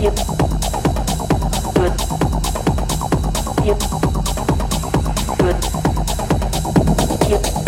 Yep. Yep. Yep.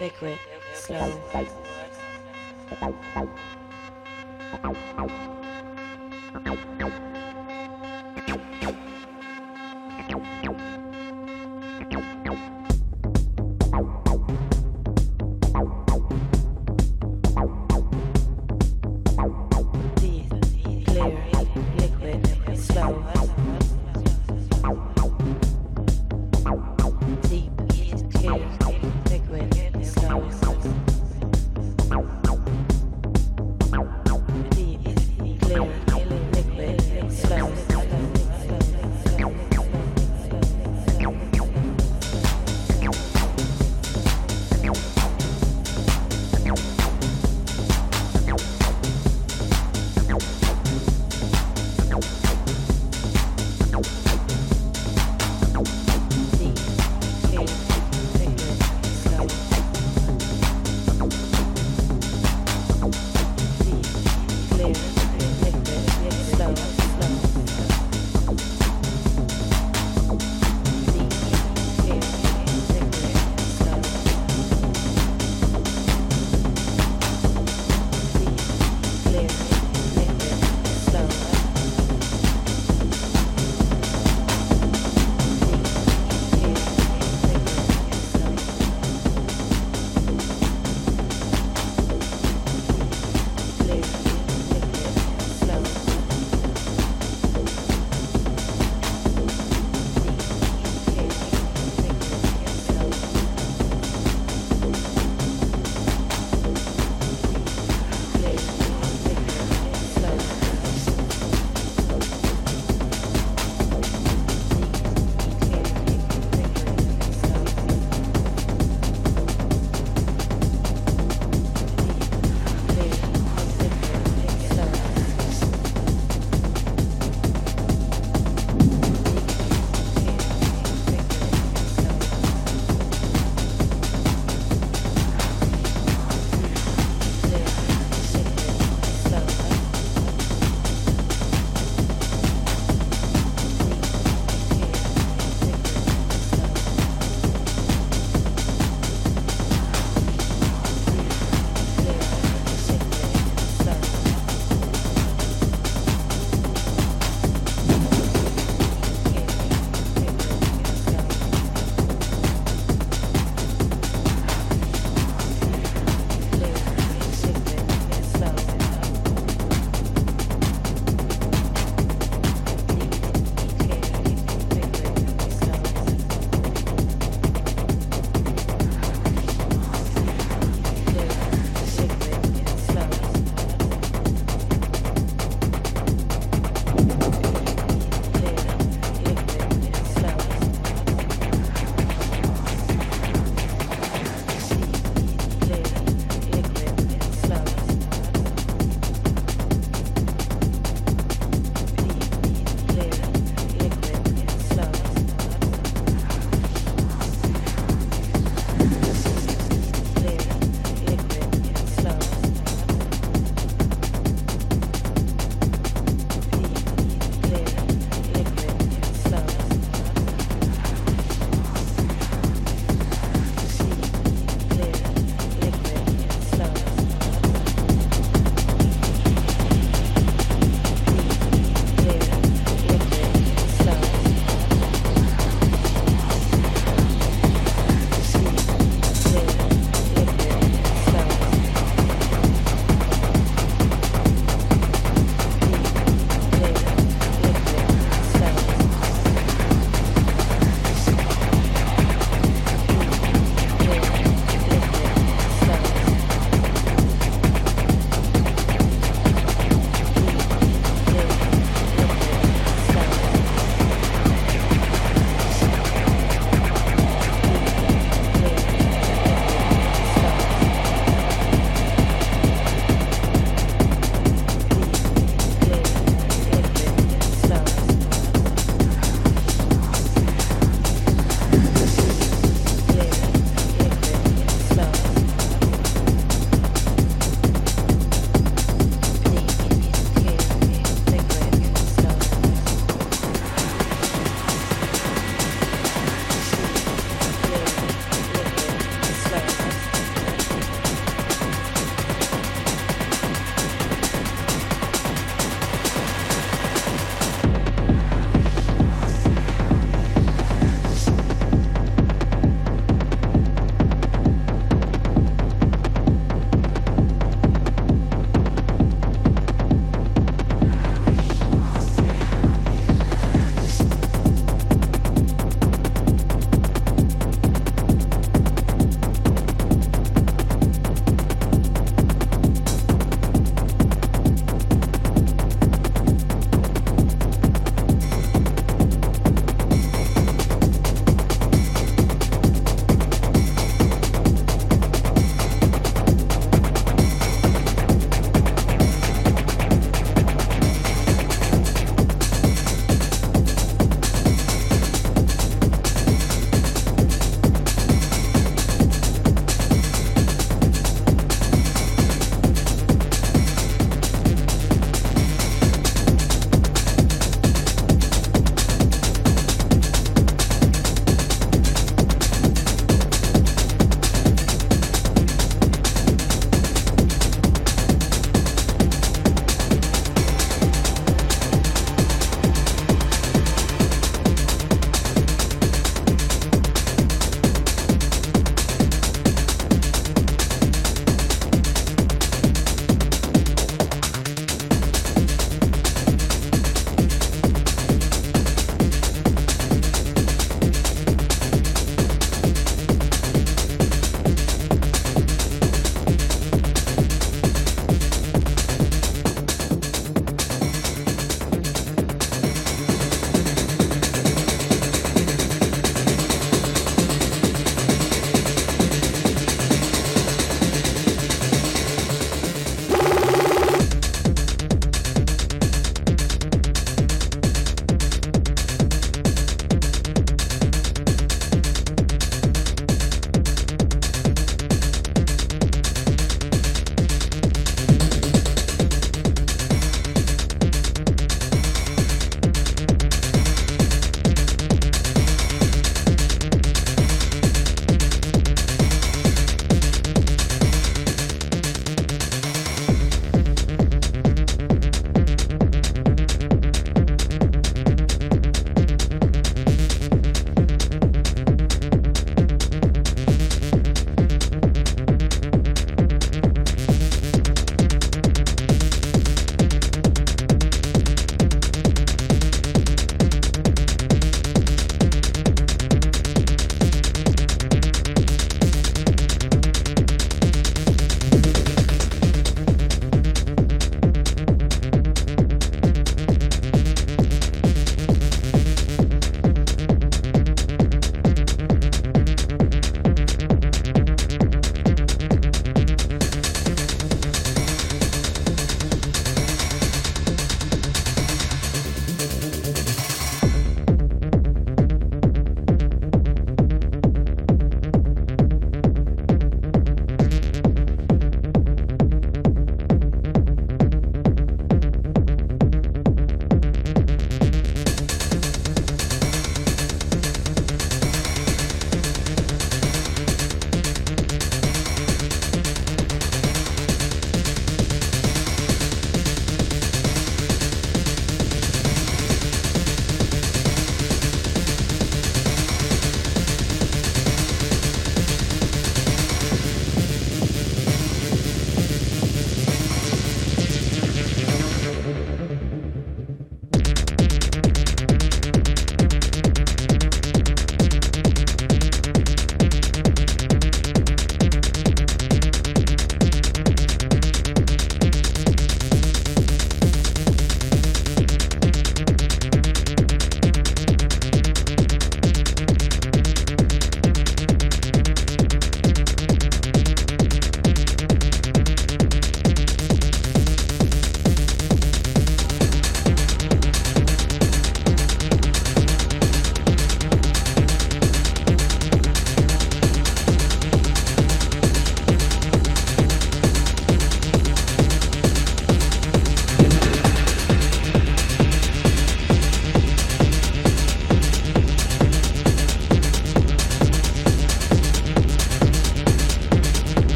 liquid, slow.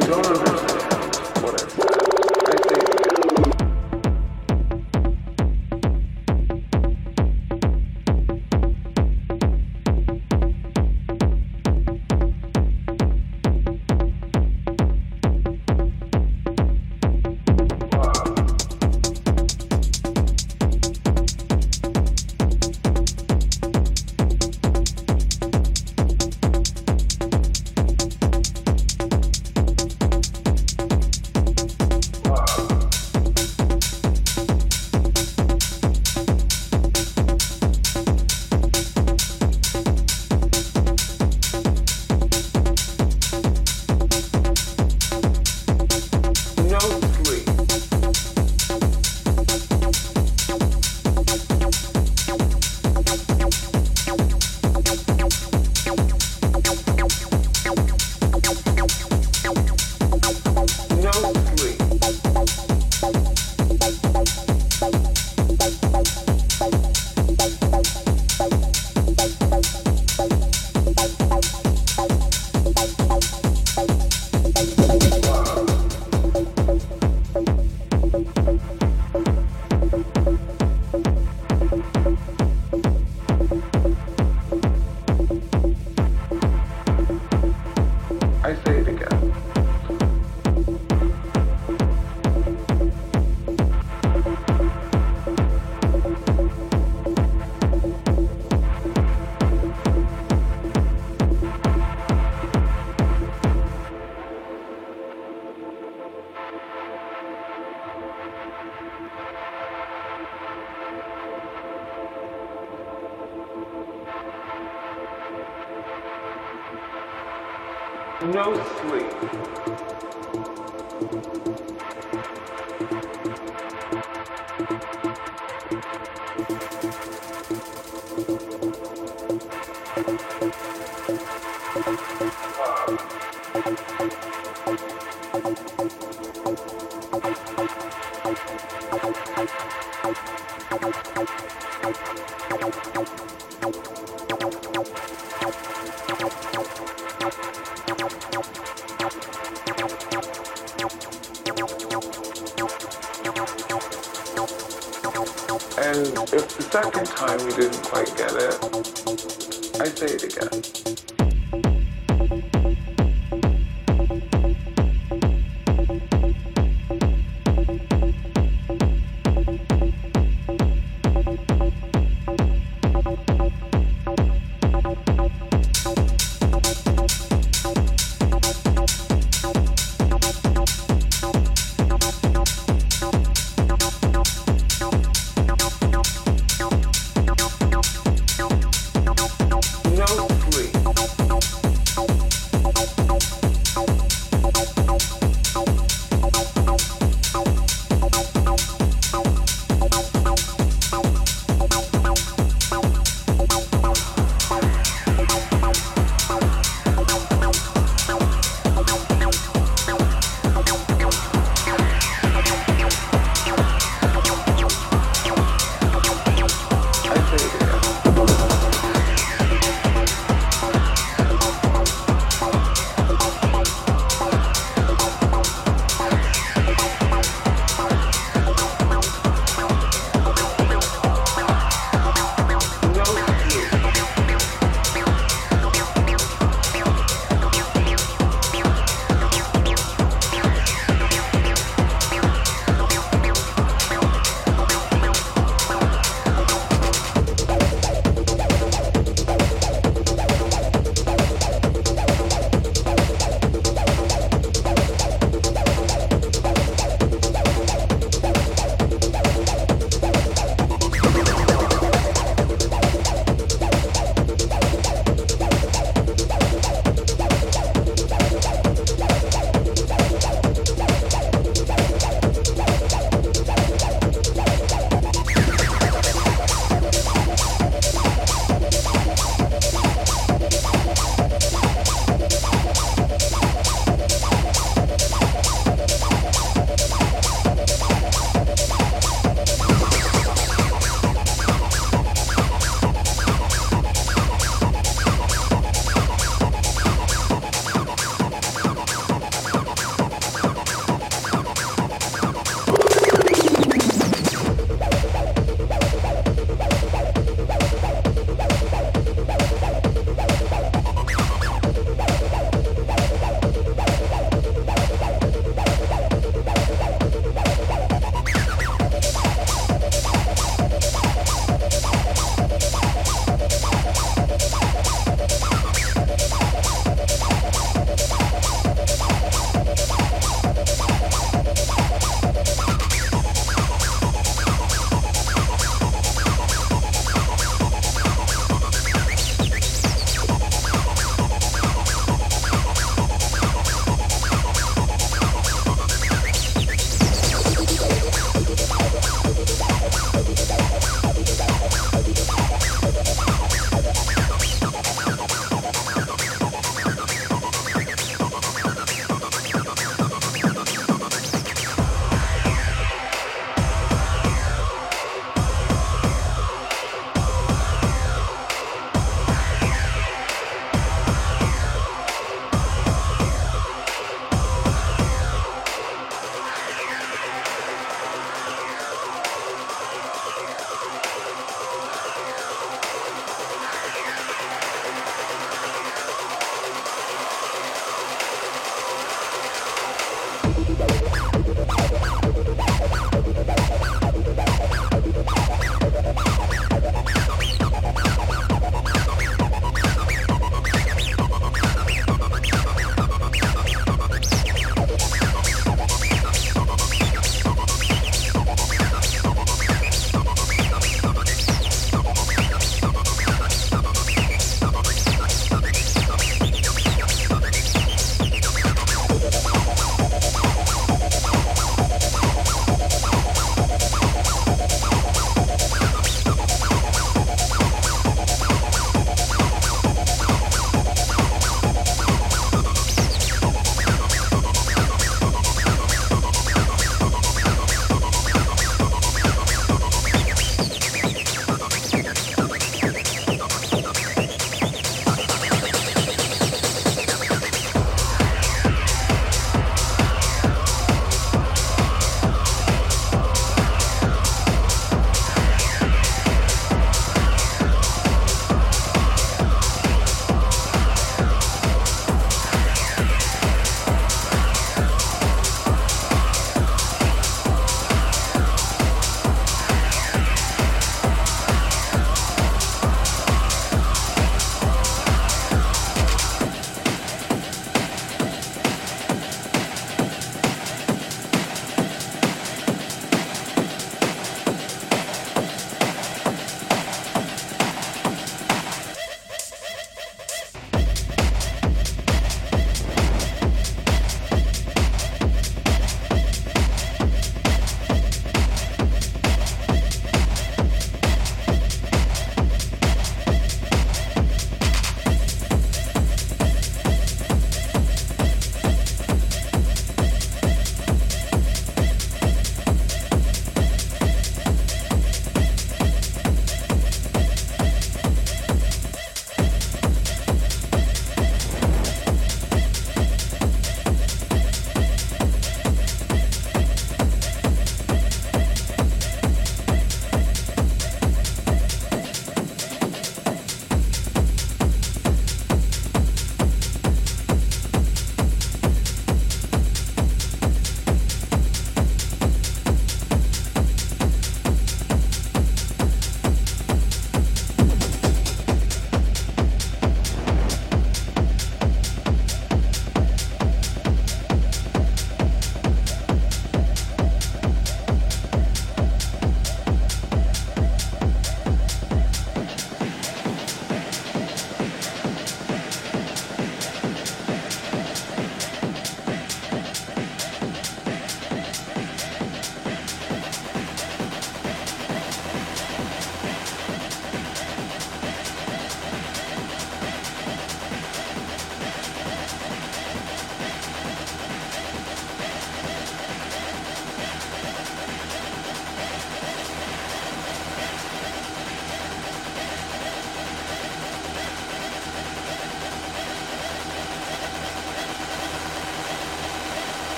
you don't understand. time we didn't quite get.